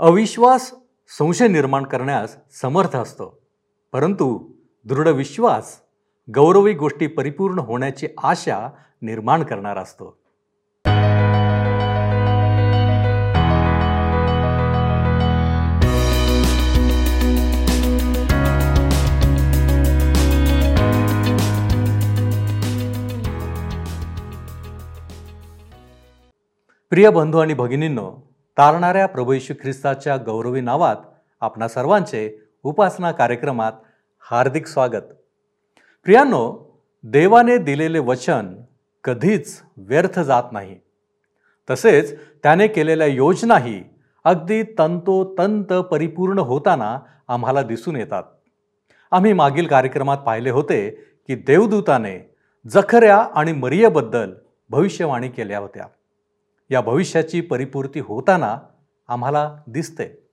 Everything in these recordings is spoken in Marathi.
अविश्वास संशय निर्माण करण्यास समर्थ असतो. परंतु दृढ विश्वास गौरवी गोष्टी परिपूर्ण होण्याची आशा निर्माण करणारा असतो. प्रिय बंधू आणि भगिनींनो तारणाऱ्या प्रभू येशू ख्रिस्ताच्या गौरवी नावात आपणा सर्वांचे उपासना कार्यक्रमात हार्दिक स्वागत. प्रियांनो देवाने दिलेले वचन कधीच व्यर्थ जात नाही. तसेच त्याने केलेल्या योजनाही अगदी तंतोतंत परिपूर्ण होताना आम्हाला दिसून येतात. आम्ही मागील कार्यक्रमात पाहिले होते की देवदूताने जखऱ्या आणि मरियेबद्दल भविष्यवाणी केल्या होत्या. या भविष्याची परिपूर्ती होताना आम्हाला दिसते.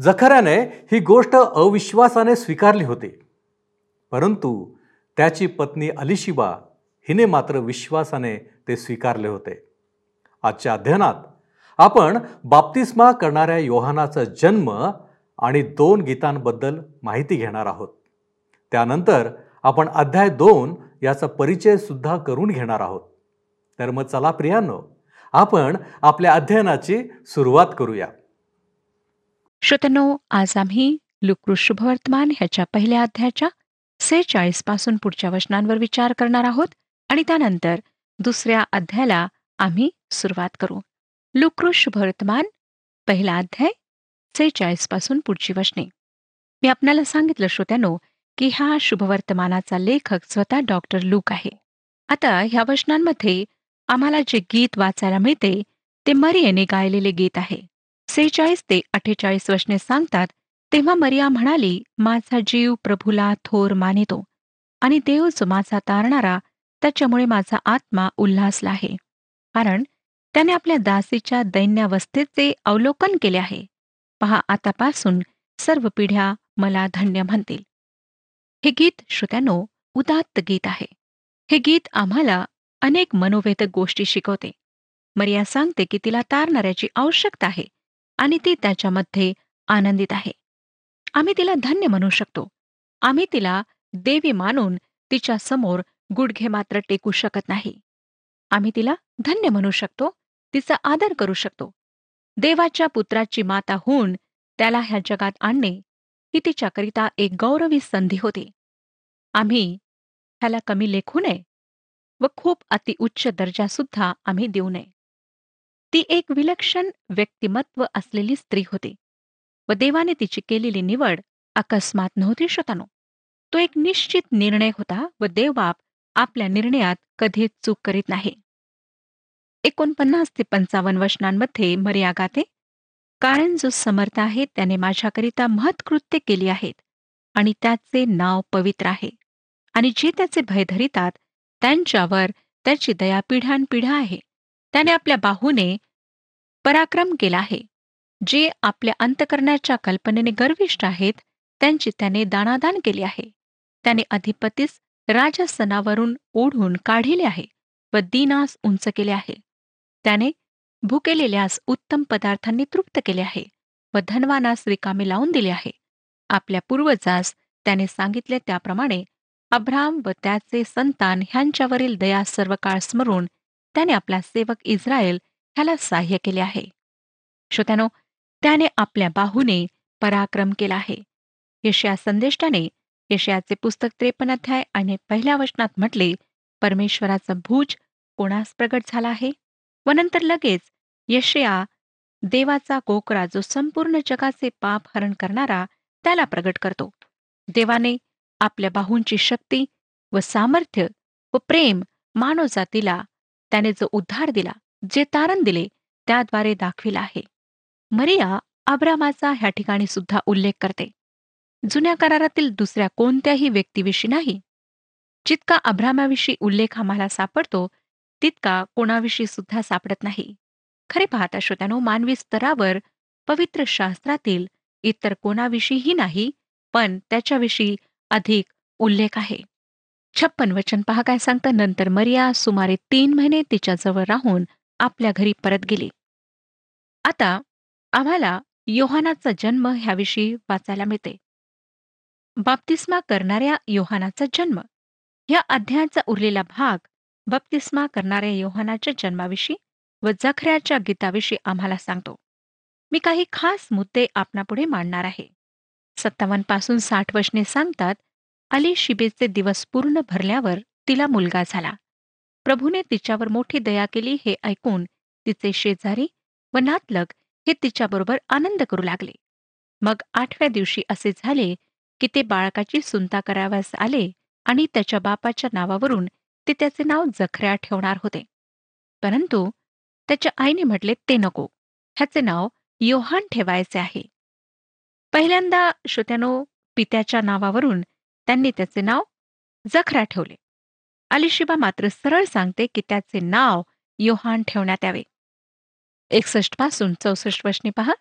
जखऱ्याने ही गोष्ट अविश्वासाने स्वीकारली होती. परंतु त्याची पत्नी अलिशिबा हिने मात्र विश्वासाने ते स्वीकारले होते. आजच्या अध्ययनात आपण बाप्तिस्मा करणाऱ्या योहानाचा जन्म आणि दोन गीतांबद्दल माहिती घेणार आहोत. त्यानंतर आपण अध्याय दोन याचा परिचय सुद्धा करून घेणार आहोत. तर मग चला प्रियांनो आपण आपल्या अध्ययनाची सुरुवात करूया. श्रोतनो आज आम्ही लुक्रू शुभवर्तमान ह्याच्या पहिल्या अध्यायाच्या सेहेचाळीसपासून पुढच्या वचनांवर विचार करणार आहोत आणि त्यानंतर दुसऱ्या अध्यायाला आम्ही सुरुवात करू. लुक्रू शुभवर्तमान पहिला अध्याय सेहेचाळीसपासून पुढची वचने. मी आपल्याला सांगितलं श्रोत्यानो की हा शुभवर्तमानाचा लेखक स्वतः डॉक्टर लूक आहे. आता ह्या वचनांमध्ये आम्हाला जे गीत वाचायला मिळते ते मरियेने गायलेले गीत आहे. सेहेचाळीस ते अठ्ठेचाळीस वचने सांगतात तेव्हा मरिया म्हणाली माझा जीव प्रभूला थोर मानितो आणि देव माझा तारणारा त्याच्यामुळे माझा आत्मा उल्हासला आहे. कारण त्याने आपल्या दासीच्या दैन्यावस्थेचे अवलोकन केले आहे. पहा आतापासून सर्व पिढ्या मला धन्य म्हणतील. हे गीत श्रोत्यानो उदात्त गीत आहे. हे गीत आम्हाला अनेक मनोवेदक गोष्टी शिकवते. मरिया सांगते की तिला तारणाऱ्याची आवश्यकता आहे आणि ती त्याच्यामध्ये आनंदित आहे. आम्ही तिला धन्य म्हणू शकतो. आम्ही तिला देवी मानून तिच्या समोर गुडघे मात्र टेकू शकत नाही. आम्ही तिला धन्य म्हणू शकतो तिचा आदर करू शकतो. देवाच्या पुत्राची माता होऊन त्याला ह्या जगात आणणे ही तिच्याकरिता एक गौरवी संधी होती. आम्ही ह्याला कमी लेखू नये. व खूप अतिउच्च दर्जासुद्धा आम्ही देऊ नये. ती एक विलक्षण व्यक्तिमत्व असलेली स्त्री होती व देवाने तिची केलेली निवड अकस्मात नव्हती शतानो तो एक निश्चित निर्णय होता व देवबाप आपल्या निर्णयात कधीच चूक करीत नाही. एकोणपन्नास ते पंचावन्न वचनांमध्ये मर्या गाते कारण जो समर्थ आहे त्याने माझ्याकरिता महत्कृत्य केली आहेत आणि त्याचे नाव पवित्र आहे आणि जे त्याचे भय धरितात त्यांच्यावर त्याची दया पिढ्यानपिढ्या आहे. त्याने आपल्या बाहूने पराक्रम केला आहे. जे आपल्या अंतकरणाच्या कल्पनेने गर्विष्ट आहेत त्यांची त्याने दानादान केली आहे. त्याने अधिपतीस राजसनावरून ओढून काढिले आहे व दीनास उंच केले आहे. त्याने भुकेलेल्यास उत्तम पदार्थांनी तृप्त केले आहे व धनवानास रिकामे लावून दिले आहे. आपल्या पूर्वजास त्याने सांगितले त्याप्रमाणे अब्राम व त्याचे संतान ह्यांच्यावरील दया सर्व काळ स्मरून त्याने आपला सेवक इस्रायल ह्याला सहाय्य केले आहे. श्रोत्यानो त्याने आपल्या बाहूने पराक्रम केला आहे. यशया संदेष्टाने यशयाचे पुस्तक त्रेपन्न अध्याय आणि पहिल्या वचनात म्हटले परमेश्वराचा भूज कोणास प्रगट झाला आहे? व नंतर लगेच यशया देवाचा कोकरा जो संपूर्ण जगाचे पाप हरण करणारा त्याला प्रगट करतो. देवाने आपल्या बाहूंची शक्ती व सामर्थ्य व प्रेम मानव जातीला त्याने जो उद्धार दिला जे तारण दिले त्याद्वारे दाखविला आहे. मरिया अब्रामाचा ह्या ठिकाणी सुद्धा उल्लेख करते. जुन्या करारातील दुसऱ्या कोणत्याही व्यक्तीविषयी नाही. जितका अब्रामाविषयी उल्लेख आम्हाला सापडतो तितका कोणाविषयी सुद्धा सापडत नाही. खरे पाहता श्रोत्यानो मानवी स्तरावर पवित्र शास्त्रातील इतर कोणाविषयीही नाही पण त्याच्याविषयी अधिक उल्लेख आहे. छप्पन वचन पहा काय सांगतं? नंतर मरिया सुमारे तीन महिने तिच्याजवळ राहून आपल्या घरी परत गेली. आता आम्हाला योहानाचा जन्म ह्याविषयी वाचायला मिळते. बाप्तिस्मा करणाऱ्या योहानाचा जन्म. या अध्यायाचा उरलेला भाग बप्तिस्मा करणाऱ्या योहानाच्या जन्माविषयी व जखऱ्याच्या गीताविषयी आम्हाला सांगतो. मी काही खास मुद्दे आपणापुढे मांडणार आहे. सत्तावन्नपासून साठ वशने सांगतात अली शिबेचे दिवस पूर्ण भरल्यावर तिला मुलगा झाला. प्रभूने तिच्यावर मोठी दया केली हे ऐकून तिचे शेजारी व नातलग हे तिच्याबरोबर आनंद करू लागले. मग आठव्या दिवशी असे झाले की ते बाळकाची सुनता कराव्यास आले आणि त्याच्या बापाच्या नावावरून ते त्याचे नाव जखऱ्या ठेवणार होते. परंतु त्याच्या आईने म्हटले ते नको. ह्याचे नाव योहान ठेवायचे आहे. पहिल्यांदा श्रोत्यानो पित्याच्या नावावरून त्यांनी त्याचे नाव जखरा ठेवले. अलिशिबा मात्र सरळ सांगते की त्याचे नाव योहान ठेवण्यात यावे. एकसष्टपासून चौसष्ट वर्षने पहा.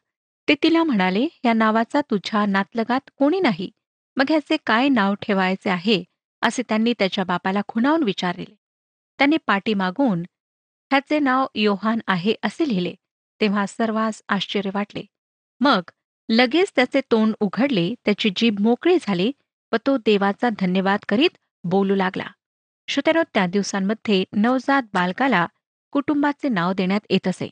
ते तिला म्हणाले या नावाचा तुझ्या नातलगात कोणी नाही? मग ह्याचे काय नाव ठेवायचे आहे? असे त्यांनी त्याच्या बापाला खुणावून विचारले. त्याने पाठी मागून ह्याचे नाव योहान आहे असे लिहिले. तेव्हा सर्वांस आश्चर्य वाटले. मग लगेच त्याचे तोंड उघडले त्याची जीभ मोकळी झाली व तो देवाचा धन्यवाद करीत बोलू लागला. श्रोत्यानो त्या दिवसांमध्ये नवजात बालकाला कुटुंबाचे नाव देण्यात येत असे.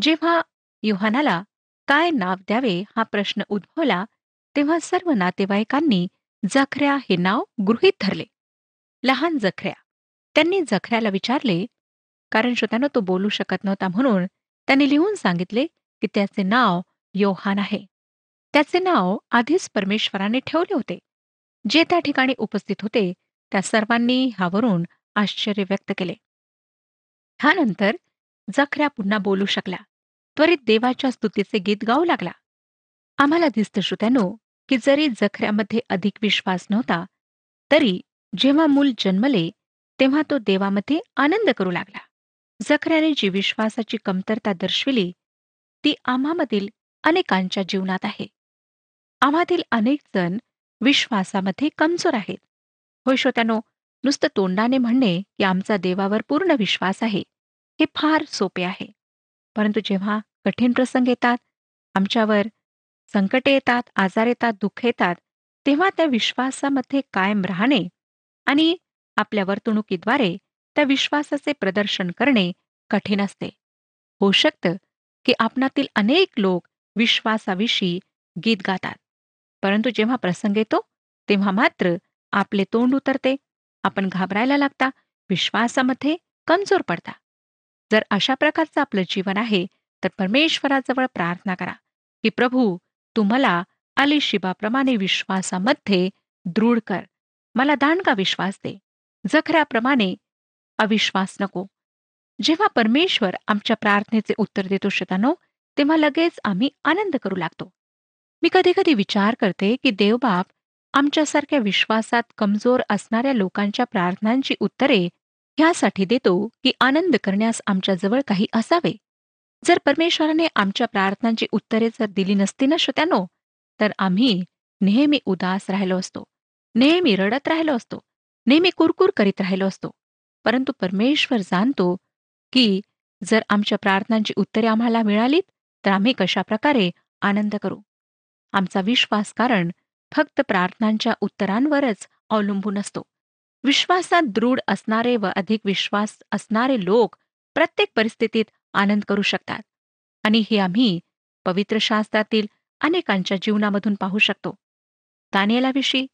जेव्हा योहानाला काय नाव द्यावे हा प्रश्न उद्भवला तेव्हा सर्व नातेवाईकांनी जखऱ्या हे नाव गृहीत धरले. लहान जखऱ्या. त्यांनी जखऱ्याला विचारले कारण श्रोत्यानं तो बोलू शकत नव्हता म्हणून त्यांनी लिहून सांगितले की त्याचे नाव योहान आहे. त्याचे नाव आधीच परमेश्वराने ठेवले होते. जे त्या ठिकाणी उपस्थित होते त्या सर्वांनी ह्यावरून आश्चर्य व्यक्त केले. ह्यानंतर जखऱ्या पुन्हा बोलू शकला त्वरित देवाच्या स्तुतीचे गीत गाऊ लागला. आम्हाला दिसतं श्रोत्यानो की जरी जखऱ्यामध्ये अधिक विश्वास नव्हता तरी जेव्हा मूल जन्मले तेव्हा तो देवामध्ये आनंद करू लागला. जखऱ्याने जी विश्वासाची कमतरता दर्शविली ती आम्हामधील अनेकांच्या जीवनात आहे. आम्हातील अनेक जण विश्वासामध्ये कमजोर आहेत. होय श्रोत्यानो नुसतं तोंडाने म्हणणे की आमचा देवावर पूर्ण विश्वास आहे हे फार सोपे आहे. परंतु जेव्हा कठीण प्रसंग येतात आमच्यावर संकटे येतात आजार येतात दुःख येतात तेव्हा त्या विश्वासामध्ये कायम राहणे आणि आपल्या वर्तणुकीद्वारे त्या विश्वासाचे प्रदर्शन करणे कठीण असते. होऊ शकतं की आपणातील अनेक लोक विश्वासाविषयी गीत गातात परंतु जेव्हा प्रसंग येतो तेव्हा मात्र आपले तोंड उतरते आपण घाबरायला लागता विश्वासामध्ये कमजोर पडता. जर अशा प्रकारचं आपलं जीवन आहे तर परमेश्वराजवळ प्रार्थना करा की प्रभू तू मला अलिशिबाप्रमाणे विश्वासामध्ये दृढ कर. मला दांडगा विश्वास दे? जखऱ्याप्रमाणे अविश्वास नको. जेव्हा परमेश्वर आमच्या प्रार्थनेचे उत्तर देतो शतानो तेव्हा लगेच आम्ही आनंद करू लागतो. मी कधी कधी विचार करते की देवबाप आमच्यासारख्या विश्वासात कमजोर असणाऱ्या लोकांच्या प्रार्थनांची उत्तरे ह्यासाठी देतो की आनंद करण्यास आमच्याजवळ काही असावे? जर परमेश्वराने आमच्या प्रार्थनांची उत्तरे जर दिली नसती ना श्रोत्यानो तर आम्ही नेहमी उदास राहिलो असतो. नेहमी रडत राहिलो असतो. नेहमी कुरकुर करीत राहिलो असतो. परंतु परमेश्वर जाणतो की जर आमच्या प्रार्थनांची उत्तरे आम्हाला मिळालीत तर आम्ही कशा प्रकारे आनंद करू? आमचा विश्वास कारण फक्त प्रार्थनांच्या उत्तरांवरच अवलंबून असतो. विश्वासात दृढ असणारे व अधिक विश्वास असणारे लोक प्रत्येक परिस्थितीत आनंद करू शकतात. आणि हे आम्ही पवित्र शास्त्रातील अनेकांच्या जीवनामधून पाहू शकतो. दानियलाविषयी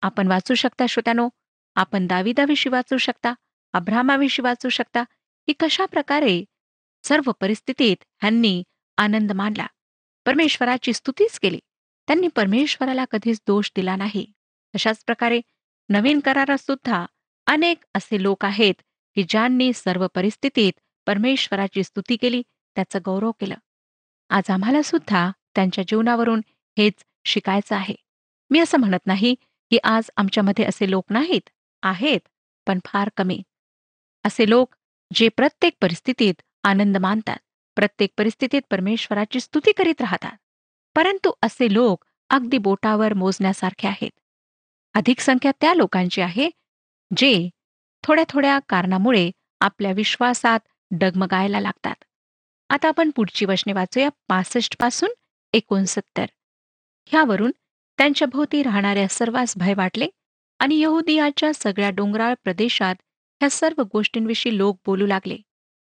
आपण वाचू शकता श्रोत्यानो. आपण दाविदाविषयी वाचू शकता अब्रामाविषयी वाचू शकता की कशा प्रकारे सर्व परिस्थितीत ह्यांनी आनंद मानला. परमेश्वराची स्तुतीच केली. त्यांनी परमेश्वराला कधीच दोष दिला नाही. तशाच प्रकारे नवीन करारात सुद्धा अनेक असे लोक आहेत की ज्यांनी सर्व परिस्थितीत परमेश्वराची स्तुती केली त्याचं गौरव केलं. आज आम्हाला सुद्धा त्यांच्या जीवनावरून हेच शिकायचं आहे. मी असं म्हणत नाही की आज आमच्यामध्ये असे लोक नाहीत आहेत पण फार कमी. असे लोक जे प्रत्येक परिस्थितीत आनंद मानतात प्रत्येक परिस्थितीत परमेश्वराची स्तुती करीत राहतात. परंतु असे लोक अगदी बोटावर मोजण्यासारखे आहेत. अधिक संख्या त्या लोकांची आहे जे थोड्या थोड्या कारणामुळे आपल्या विश्वासात डगमगायला लागतात. आता आपण पुढची वचने वाचूया. पासष्टपासून एकोणसत्तर. ह्यावरून त्यांच्या भोवती राहणाऱ्या सर्वांस भय वाटले आणि यहुदियाच्या सगळ्या डोंगराळ प्रदेशात ह्या सर्व गोष्टींविषयी लोक बोलू लागले.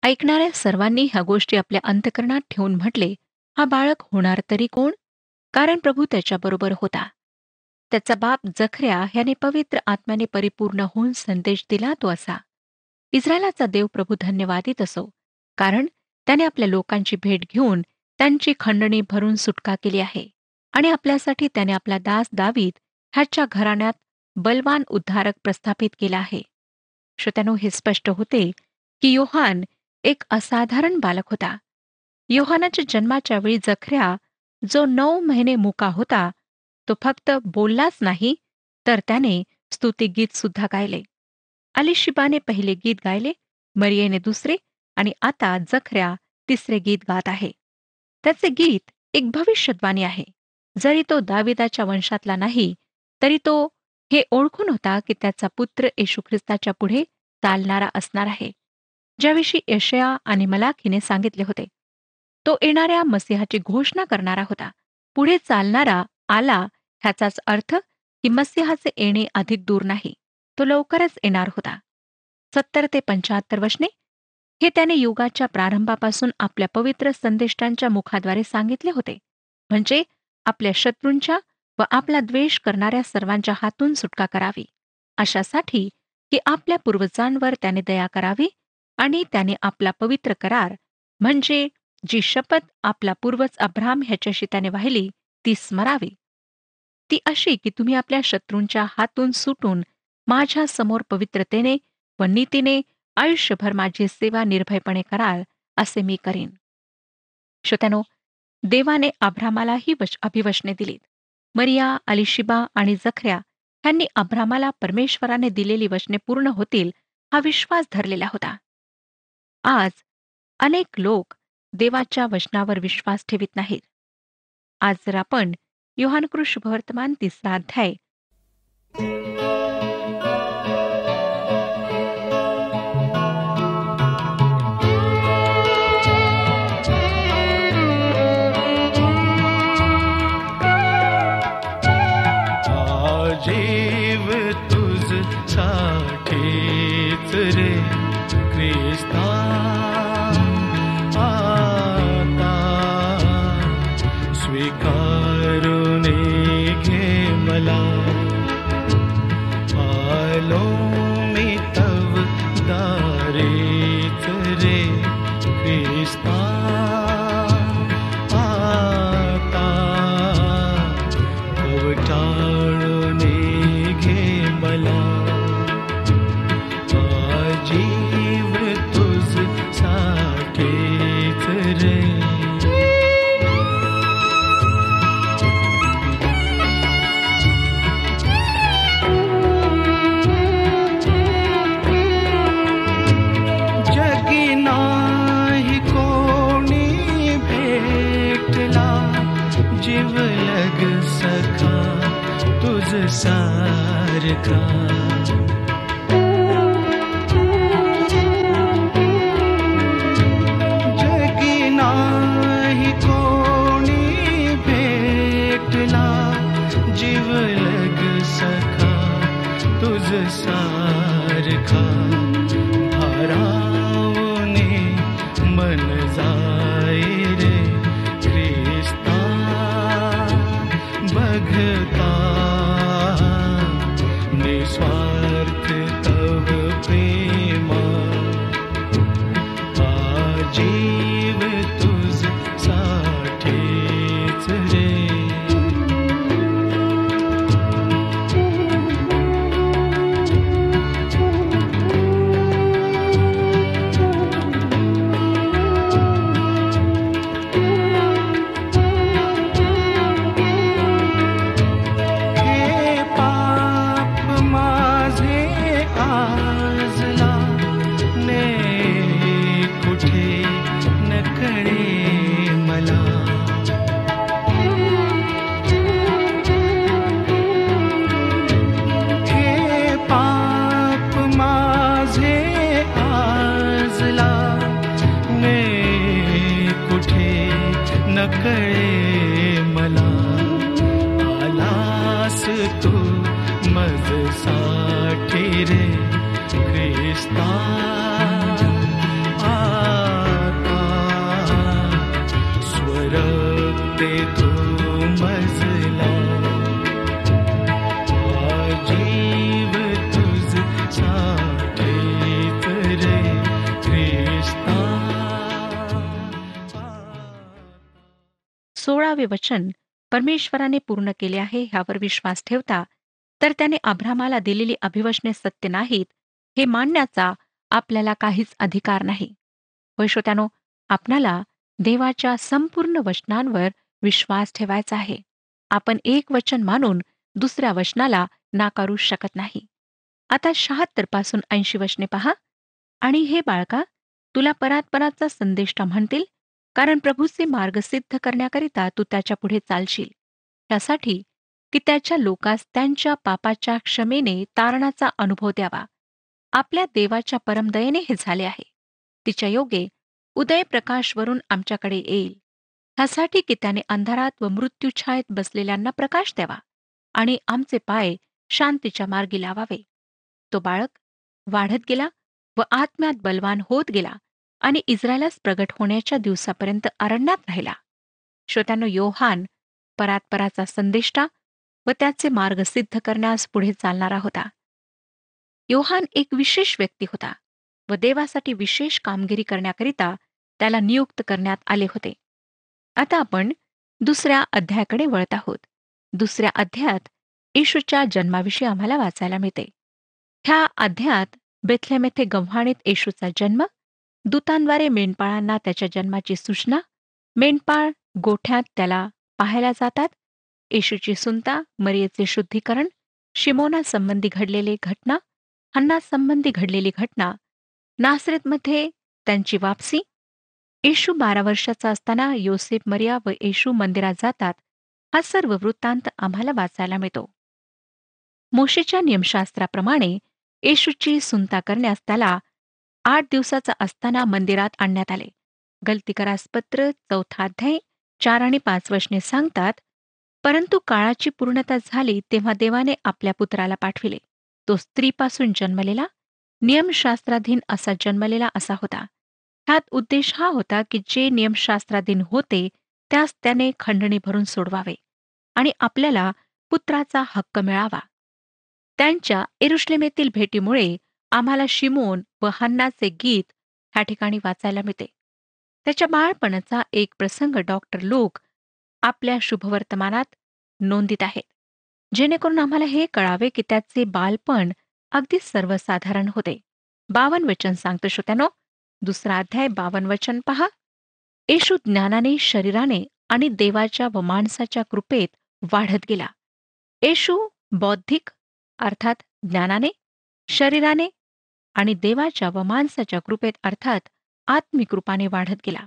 ऐकणाऱ्या सर्वांनी ह्या गोष्टी आपल्या अंतकरणात ठेवून म्हटले हा बाळक होणार तरी कोण? कारण प्रभू त्याच्याबरोबर होता. त्याचा बाप जखऱ्या ह्याने पवित्र आत्म्याने परिपूर्ण होऊन संदेश दिला तो असा. इस्रायलाचा देव प्रभू धन्यवादित असो कारण त्याने आपल्या लोकांची भेट घेऊन त्यांची खंडणी भरून सुटका केली आहे आणि आपल्यासाठी त्याने आपला दास दावीत ह्याच्या घराण्यात बलवान उद्धारक प्रस्थापित केला आहे. श्रोत्यानो हे स्पष्ट होते की योहान एक असाधारण बालक होता. योहानाच्या जन्माच्या वेळी जखऱ्या जो नऊ महिने मुका होता तो फक्त बोललाच नाही तर त्याने स्तुतिगीत सुद्धा गायले. अलिशिबाने पहिले गीत गायले मरियेने दुसरे आणि आता जखऱ्या तिसरे गीत गात आहे. त्याचे गीत एक भविष्यद्वाणी आहे. जरी तो दाविदाच्या वंशातला नाही तरी तो हे ओळखून होता की त्याचा पुत्र येशू ख्रिस्ताच्या पुढे चालणारा असणार आहे. ज्याविषयी यशया आणि मलाखीने सांगितले होते. तो येणाऱ्या मसिहाची घोषणा करणारा होता. पुढे चालणारा आला ह्याचाच अर्थ की मसिहाचे येणे अधिक दूर नाही. तो लवकरच येणार होता. सत्तर ते पंच्याहत्तर वशने हे त्याने युगाच्या प्रारंभापासून आपल्या पवित्र संदेष्टांच्या मुखाद्वारे सांगितले होते. म्हणजे आपल्या शत्रूंच्या व आपला द्वेष करणाऱ्या सर्वांच्या हातून सुटका करावी. अशासाठी की आपल्या पूर्वजांवर त्याने दया करावी आणि त्याने आपला पवित्र करार म्हणजे जी शपथ आपला पूर्वज अब्राम ह्याच्याशी त्याने वाहिली ती स्मरावी. ती अशी की तुम्ही आपल्या शत्रूंच्या हातून सुटून माझ्यासमोर पवित्रतेने व नीतीने आयुष्यभर माझी सेवा निर्भयपणे कराल असे मी करीन. श्रोत्यानो देवाने अब्रामाला ही वच अभिवचने दिलीत. मरिया अलिशिबा आणि जखऱ्या ह्यांनी आभ्रामाला परमेश्वराने दिलेली वचने पूर्ण होतील हा विश्वास धरलेला होता. आज अनेक लोक देवाच्या वचनावर विश्वास ठेवित नाहीत. आज जर आपण योहानकृष वर्तमान तिसरा अध्याय आलो तुझ सारखा वचन परमेश्वराने पूर्ण केले आहे ह्यावर विश्वास ठेवता तर त्याने अब्रामाला दिलेली अभिवचने सत्य नाहीत हे मानण्याचा आपल्याला काहीच अधिकार नाही. होय श्रोत्यानो आपणाला देवाच्या संपूर्ण वचनांवर विश्वास ठेवायचा आहे. आपण एक वचन मानून दुसऱ्या वचनाला नाकारू शकत नाही. आता शहात्तरपासून ऐंशी वचने पहा. आणि हे बाळका तुला परात्पराचा संदेष्टा म्हणतील? कारण प्रभूचे मार्ग सिद्ध करण्याकरिता तू त्याच्या पुढे चालशील. त्यासाठी की त्याच्या लोकास त्यांच्या पापाच्या क्षमेने तारणाचा अनुभव द्यावा. आपल्या देवाच्या परमदयेने हे झाले आहे. तिच्या योगे उदय प्रकाशवरून आमच्याकडे येईल. ह्यासाठी की त्याने अंधारात व मृत्यूछायेत बसलेल्यांना प्रकाश द्यावा आणि आमचे पाय शांतीच्या मार्गी लावावे. तो बाळक वाढत गेला व आत्म्यात बलवान होत गेला. आणि इस्रायलास प्रगट होण्याच्या दिवसापर्यंत अरण्यात राहिला. श्रोत्यानो योहान परात्पराचा संदेष्टा व त्याचे मार्ग सिद्ध करण्यास पुढे चालणारा होता. योहान एक विशेष व्यक्ती होता व देवासाठी विशेष कामगिरी करण्याकरिता त्याला नियुक्त करण्यात आले होते. आता आपण दुसऱ्या अध्यायाकडे वळत आहोत. दुसऱ्या अध्यायात येशूच्या जन्माविषयी आम्हाला वाचायला मिळते. ह्या अध्यायात बेथलेम येथे गव्हाणीत येशूचा जन्म दूतांद्वारे मेंढपाळांना त्याच्या जन्माची सूचना मेंढपाळ गोठ्यात त्याला पाहायला जातात. येशूची सुनता मरियेचे शुद्धीकरण शिमोना संबंधी घटना अन्नासंबंधी घडलेली घटना नासरेतमध्ये त्यांची वापसी. येशू बारा वर्षाचा असताना योसेफ मरिया व येशू मंदिरात जातात. हा सर्व वृत्तांत आम्हाला वाचायला मिळतो. मोशेच्या नियमशास्त्राप्रमाणे येशूची सुनता करण्यास त्याला आठ दिवसाचा असताना मंदिरात आणण्यात आले. गलतीकरासपत्र चौथा अध्याय चार आणि पाच वशने सांगतात परंतु काळाची पूर्णता झाली तेव्हा देवाने आपल्या पुत्राला पाठविले. तो स्त्रीपासून जन्मलेला नियमशास्त्राधीन असा जन्मलेला असा होता. ह्यात उद्देश हा होता की जे नियमशास्त्राधीन होते त्यास त्याने खंडणी भरून सोडवावे आणि आपल्याला पुत्राचा हक्क मिळावा. त्यांच्या एरुश्लेमेतील भेटीमुळे आम्हाला शिमोन व हन्नाचे गीत ह्या ठिकाणी वाचायला मिळते. त्याच्या बाळपणाचा एक प्रसंग डॉक्टर लोक आपल्या शुभवर्तमानात नोंदीत आहेत. जेणेकरून आम्हाला हे कळावे की त्याचे बालपण अगदी सर्वसाधारण होते. बावन वचन सांगतो श्रोत्यानो. दुसरा अध्याय बावन वचन पहा. येशू ज्ञानाने शरीराने आणि देवाच्या व माणसाच्या कृपेत वाढत गेला. येशू बौद्धिक अर्थात ज्ञानाने शरीराने आणि देवाच्या व माणसाच्या कृपेत अर्थात आत्मिक रूपाने वाढत गेला.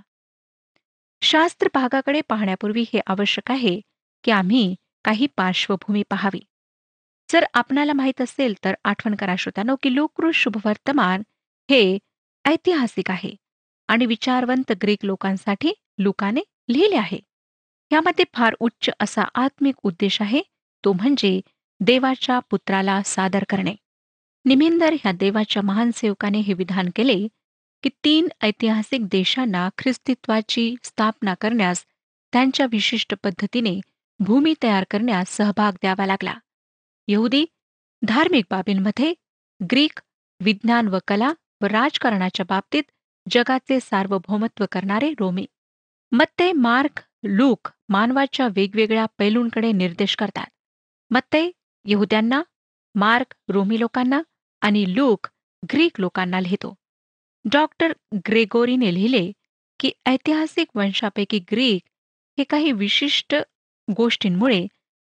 शास्त्र भागाकडे पाहण्यापूर्वी हे आवश्यक आहे की आम्ही काही पार्श्वभूमी पाहावी. जर आपणाला माहीत असेल तर आठवण करा श्रोत्यानो की लोकृ शुभवर्तमान हे ऐतिहासिक आहे आणि विचारवंत ग्रीक लोकांसाठी लुकाने लिहिले आहे. यामध्ये फार उच्च असा आत्मिक उद्देश आहे तो म्हणजे देवाच्या पुत्राला सादर करणे. निमिंदर ह्या देवाच्या महान सेवकाने हे विधान केले की तीन ऐतिहासिक देशांना ख्रिस्तित्वाची स्थापना करण्यास त्यांच्या विशिष्ट पद्धतीने भूमी तयार करण्यास सहभाग द्यावा लागला. यहुदी धार्मिक बाबींमध्ये ग्रीक विज्ञान व कला व राजकारणाच्या बाबतीत जगाचे सार्वभौमत्व करणारे रोमी. मत्ते मार्क लूक मानवाच्या वेगवेगळ्या पैलूंकडे निर्देश करतात. मत्ते यहुद्यांना मार्क रोमी लोकांना आणि लूक ग्रीक लोकांना लिहितो. डॉक्टर ग्रेगोरीने लिहिले की ऐतिहासिक वंशापैकी ग्रीक हे काही विशिष्ट गोष्टींमुळे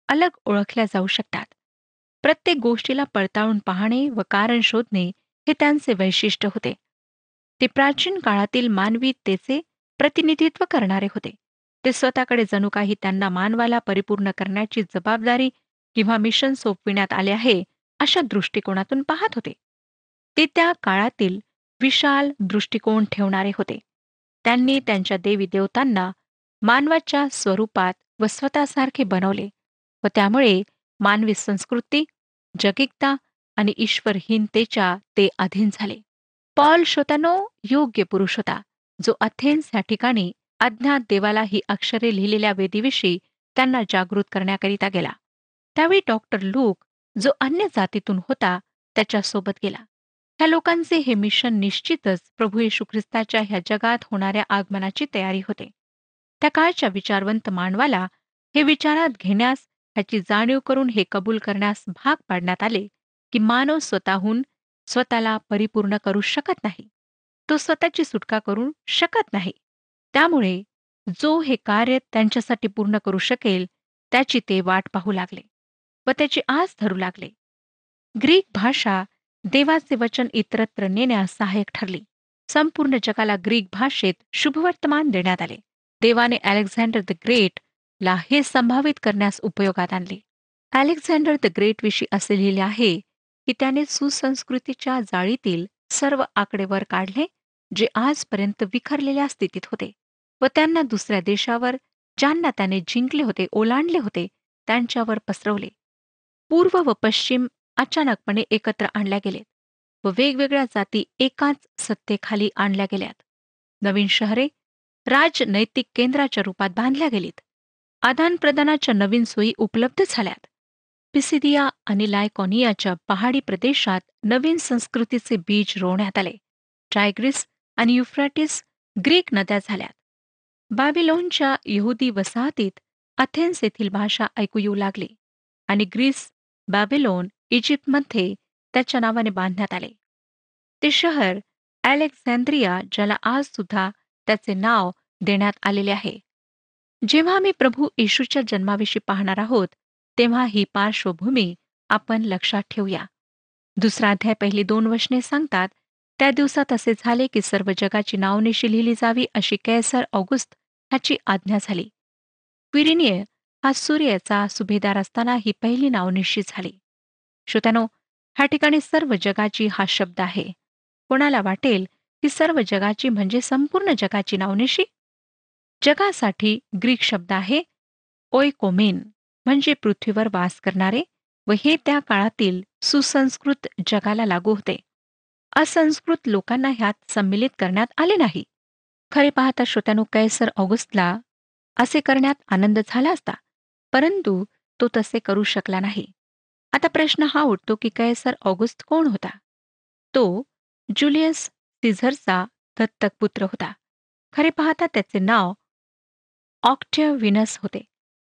अलग ओळखल्या जाऊ शकतात. प्रत्येक गोष्टीला पडताळून पाहणे व कारण शोधणे हे त्यांचे वैशिष्ट्य होते. ते प्राचीन काळातील मानवीतेचे प्रतिनिधित्व करणारे होते. ते स्वतःकडे जणू काही त्यांना मानवाला परिपूर्ण करण्याची जबाबदारी किंवा मिशन सोपविण्यात आले आहे अशा दृष्टिकोनातून पाहत होते. ते त्या काळातील विशाल दृष्टिकोन ठेवणारे होते. त्यांनी त्यांच्या देवी देवतांना मानवाच्या स्वरूपात व स्वतःसारखे बनवले व त्यामुळे मानवी संस्कृती जगिकता आणि ईश्वरहीनतेच्या ते अधीन झाले. पॉल श्रोतानो योग्य पुरुष होता जो अथेन्स या ठिकाणी अज्ञात देवाला ही अक्षरे लिहिलेल्या वेदीविषयी त्यांना जागृत करण्याकरिता गेला. त्यावेळी डॉक्टर लूक जो अन्य जातीतून होता त्याच्यासोबत गेला. ह्या लोकांचे हे मिशन निश्चितच प्रभू येशू ख्रिस्ताच्या ह्या जगात होणाऱ्या आगमनाची तयारी होते. त्या काळच्या विचारवंत मानवाला हे विचारात घेण्यास ह्याची जाणीव करून हे कबूल करण्यास भाग पाडण्यात आले की मानव स्वतःहून स्वतःला परिपूर्ण करू शकत नाही. तो स्वतःची सुटका करू शकत नाही. त्यामुळे जो हे कार्य त्यांच्यासाठी पूर्ण करू शकेल त्याची ते वाट पाहू लागले. व त्याची आस धरू लागले. ग्रीक भाषा देवाचे वचन इतरत्र नेण्यास सहाय्यक ठरली. संपूर्ण जगाला ग्रीक भाषेत शुभवर्तमान देण्यात आले. देवाने अलेक्झांडर द ग्रेट ला हे संभावित करण्यास उपयोगात आणले. अलेक्झांडर द ग्रेट विषयी असे लिहिले आहे की त्याने सुसंस्कृतीच्या जाळीतील सर्व आकडेवर काढले जे आजपर्यंत विखरलेल्या स्थितीत होते व त्यांना दुसऱ्या देशावर ज्यांना त्याने जिंकले होते ओलांडले होते त्यांच्यावर पसरवले. पूर्व व पश्चिम अचानकपणे एकत्र आणल्या गेलेत व वेगवेगळ्या जाती एकाच सत्तेखाली आणल्या गेल्यात. नवीन शहरे राजनैतिक केंद्राच्या रूपात बांधल्या गेलीत. आदानप्रदानाच्या नवीन सोयी उपलब्ध झाल्यात. पिसिदिया आणि लायकॉनियाच्या पहाडी प्रदेशात नवीन संस्कृतीचे बीज रोवण्यात आले. टायग्रिस आणि युफ्राटिस ग्रीक नद्या झाल्यात. बाबिलोनच्या यहुदी वसाहतीत अथेन्स येथील भाषा ऐकू येऊ लागली आणि ग्रीस बॅबिलोन इजिप्तमध्ये त्याच्या नावाने बांधण्यात आले. ते शहर अलेक्झांद्रिया ज्याला आज सुद्धा त्याचे नाव देण्यात आलेले आहे. जेव्हा आम्ही प्रभू येशूच्या जन्माविषयी पाहणार आहोत तेव्हा ही पार्श्वभूमी आपण लक्षात ठेवूया. दुसरा अध्याय पहिली दोन वचने सांगतात त्या दिवसात असे झाले की सर्व जगाची नावनिशी लिहिली जावी अशी कैसर ऑगुस्त ह्याची आज्ञा झाली. क्विरिनिय हा सूर्याचा सुभेदार असताना ही पहिली नावनिशी झाली. श्रोत्यानो ह्या ठिकाणी सर्व जगाची हा शब्द आहे. कोणाला वाटेल की सर्व जगाची म्हणजे संपूर्ण जगाची नावनिशी जगासाठी ग्रीक शब्द आहे ओयकोमेन म्हणजे पृथ्वीवर वास करणारे व हे त्या काळातील सुसंस्कृत जगाला लागू होते. असंस्कृत लोकांना ह्यात संमिलित करण्यात आले नाही. खरे पाहता श्रोत्यानो कैसर ऑगस्टला असे करण्यात आनंद झाला असता. परंतु तो तसे करू शकला नाही. आता प्रश्न हा उठतो की कैसर ऑगस्ट कोण होता? तो जुलियस सिझरचा दत्तक पुत्र होता. खरे पाहता त्याचे नाव ऑक्टेविनस होते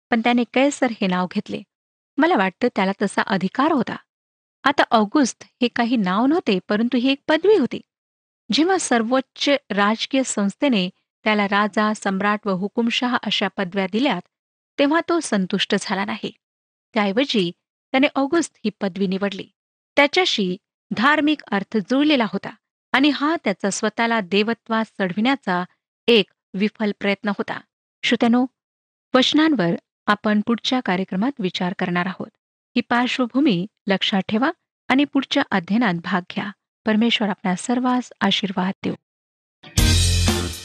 पण त्याने कैसर हे नाव घेतले. मला वाटतं त्याला तसा अधिकार होता. आता ऑगस्ट हे काही नाव नव्हते परंतु ही एक पदवी होती. जेव्हा सर्वोच्च राजकीय संस्थेने त्याला राजा सम्राट व हुकुमशहा अशा पदव्या दिल्यात तेव्हा तो संतुष्ट झाला नाही. त्याऐवजी त्याने ऑगस्ट ही पदवी निवडली. त्याच्याशी धार्मिक अर्थ जुळलेला होता आणि हा त्याचा स्वतःला देवत्वात चढविण्याचा एक विफल प्रयत्न होता. श्रोत्यानो वचनांवर आपण पुढच्या कार्यक्रमात विचार करणार आहोत. ही पार्श्वभूमी लक्षात ठेवा आणि पुढच्या अध्ययनात भाग घ्या. परमेश्वर आपल्या सर्वांस आशीर्वाद देऊ.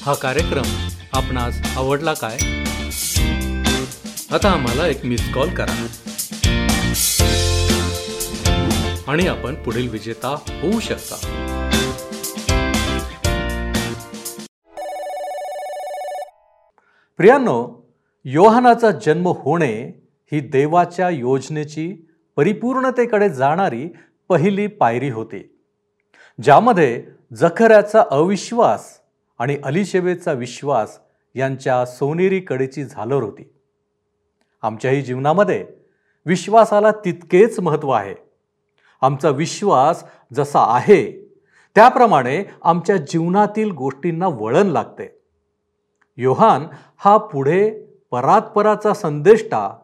हा कार्यक्रम आपणास आवडला काय? आता आम्हाला एक मिस कॉल करा. आणि आपण पुढील विजेता होऊ शकता. प्रियांनो योहानाचा जन्म होणे ही देवाच्या योजनेची परिपूर्णतेकडे जाणारी पहिली पायरी होती ज्यामध्ये जखऱ्याचा अविश्वास आणि अलिशेबेचा विश्वास यांच्या सोनेरी कडेची झालर होती. आमच्याही जीवनामध्ये विश्वासाला तितकेच महत्त्व आहे. आमचा विश्वास जसा आहे त्याप्रमाणे आमच्या जीवनातील गोष्टींना वळण लागते. योहान हा पुढे परात्पराचा संदेष्टा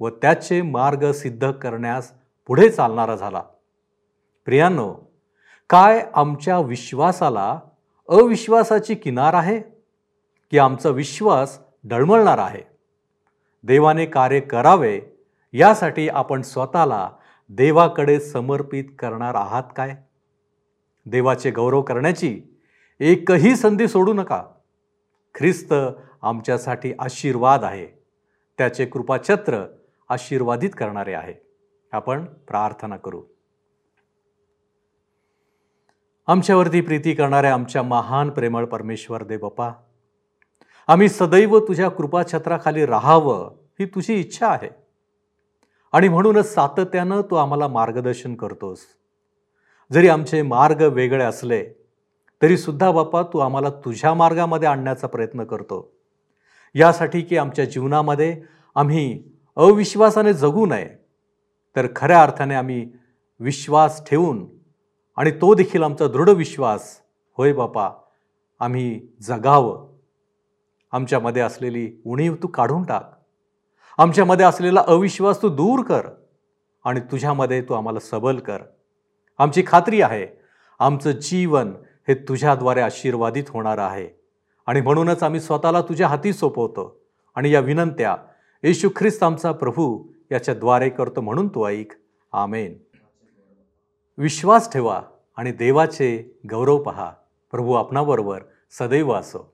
व त्याचे मार्ग सिद्ध करण्यास पुढे चालणारा झाला. प्रियांनो काय आमच्या विश्वासाला अविश्वासाची किनार आहे? की आमचा विश्वास डळमळणार आहे? देवाने कार्य करावे यासाठी आपण स्वतःला देवाकडे समर्पित करणार आहात काय? देवाचे गौरव करण्याची एकही संधी सोडू नका. ख्रिस्त आमच्यासाठी आशीर्वाद आहे. त्याचे कृपाछत्र आशीर्वादित करणारे आहे. आपण प्रार्थना करू. आमच्यावरती प्रीती करणाऱ्या आमच्या महान प्रेमळ परमेश्वर दे बापा आम्ही सदैव तुझ्या कृपाछत्राखाली राहावं ही तुझी इच्छा आहे. आणि म्हणूनच सातत्यानं तू आम्हाला मार्गदर्शन करतोस. जरी आमचे मार्ग वेगळे असले तरीसुद्धा बाप्पा बापा तू आम्हाला तुझ्या मार्गामध्ये आणण्याचा प्रयत्न करतो. यासाठी की आमच्या जीवनामध्ये आम्ही अविश्वासाने जगू नये तर खऱ्या अर्थाने आम्ही विश्वास ठेवून आणि तो देखील आमचा दृढ विश्वास होय बापा आम्ही जगावं. आमच्यामध्ये असलेली उणीव तू काढून टाक. आमच्यामध्ये असलेला अविश्वास तू दूर कर आणि तुझ्यामध्ये तू आम्हाला सबल कर. आमची खात्री आहे आमचं जीवन हे तुझ्याद्वारे आशीर्वादित होणार आहे. आणि म्हणूनच आम्ही स्वतःला तुझ्या हाती सोपवतो आणि या विनंत्या येशू ख्रिस्त आमचा प्रभू याच्याद्वारे करतो म्हणून तू ऐक. आमेन. विश्वास ठेवा आणि देवाचे गौरव पहा. प्रभू आपणाबरोबर सदैव असो.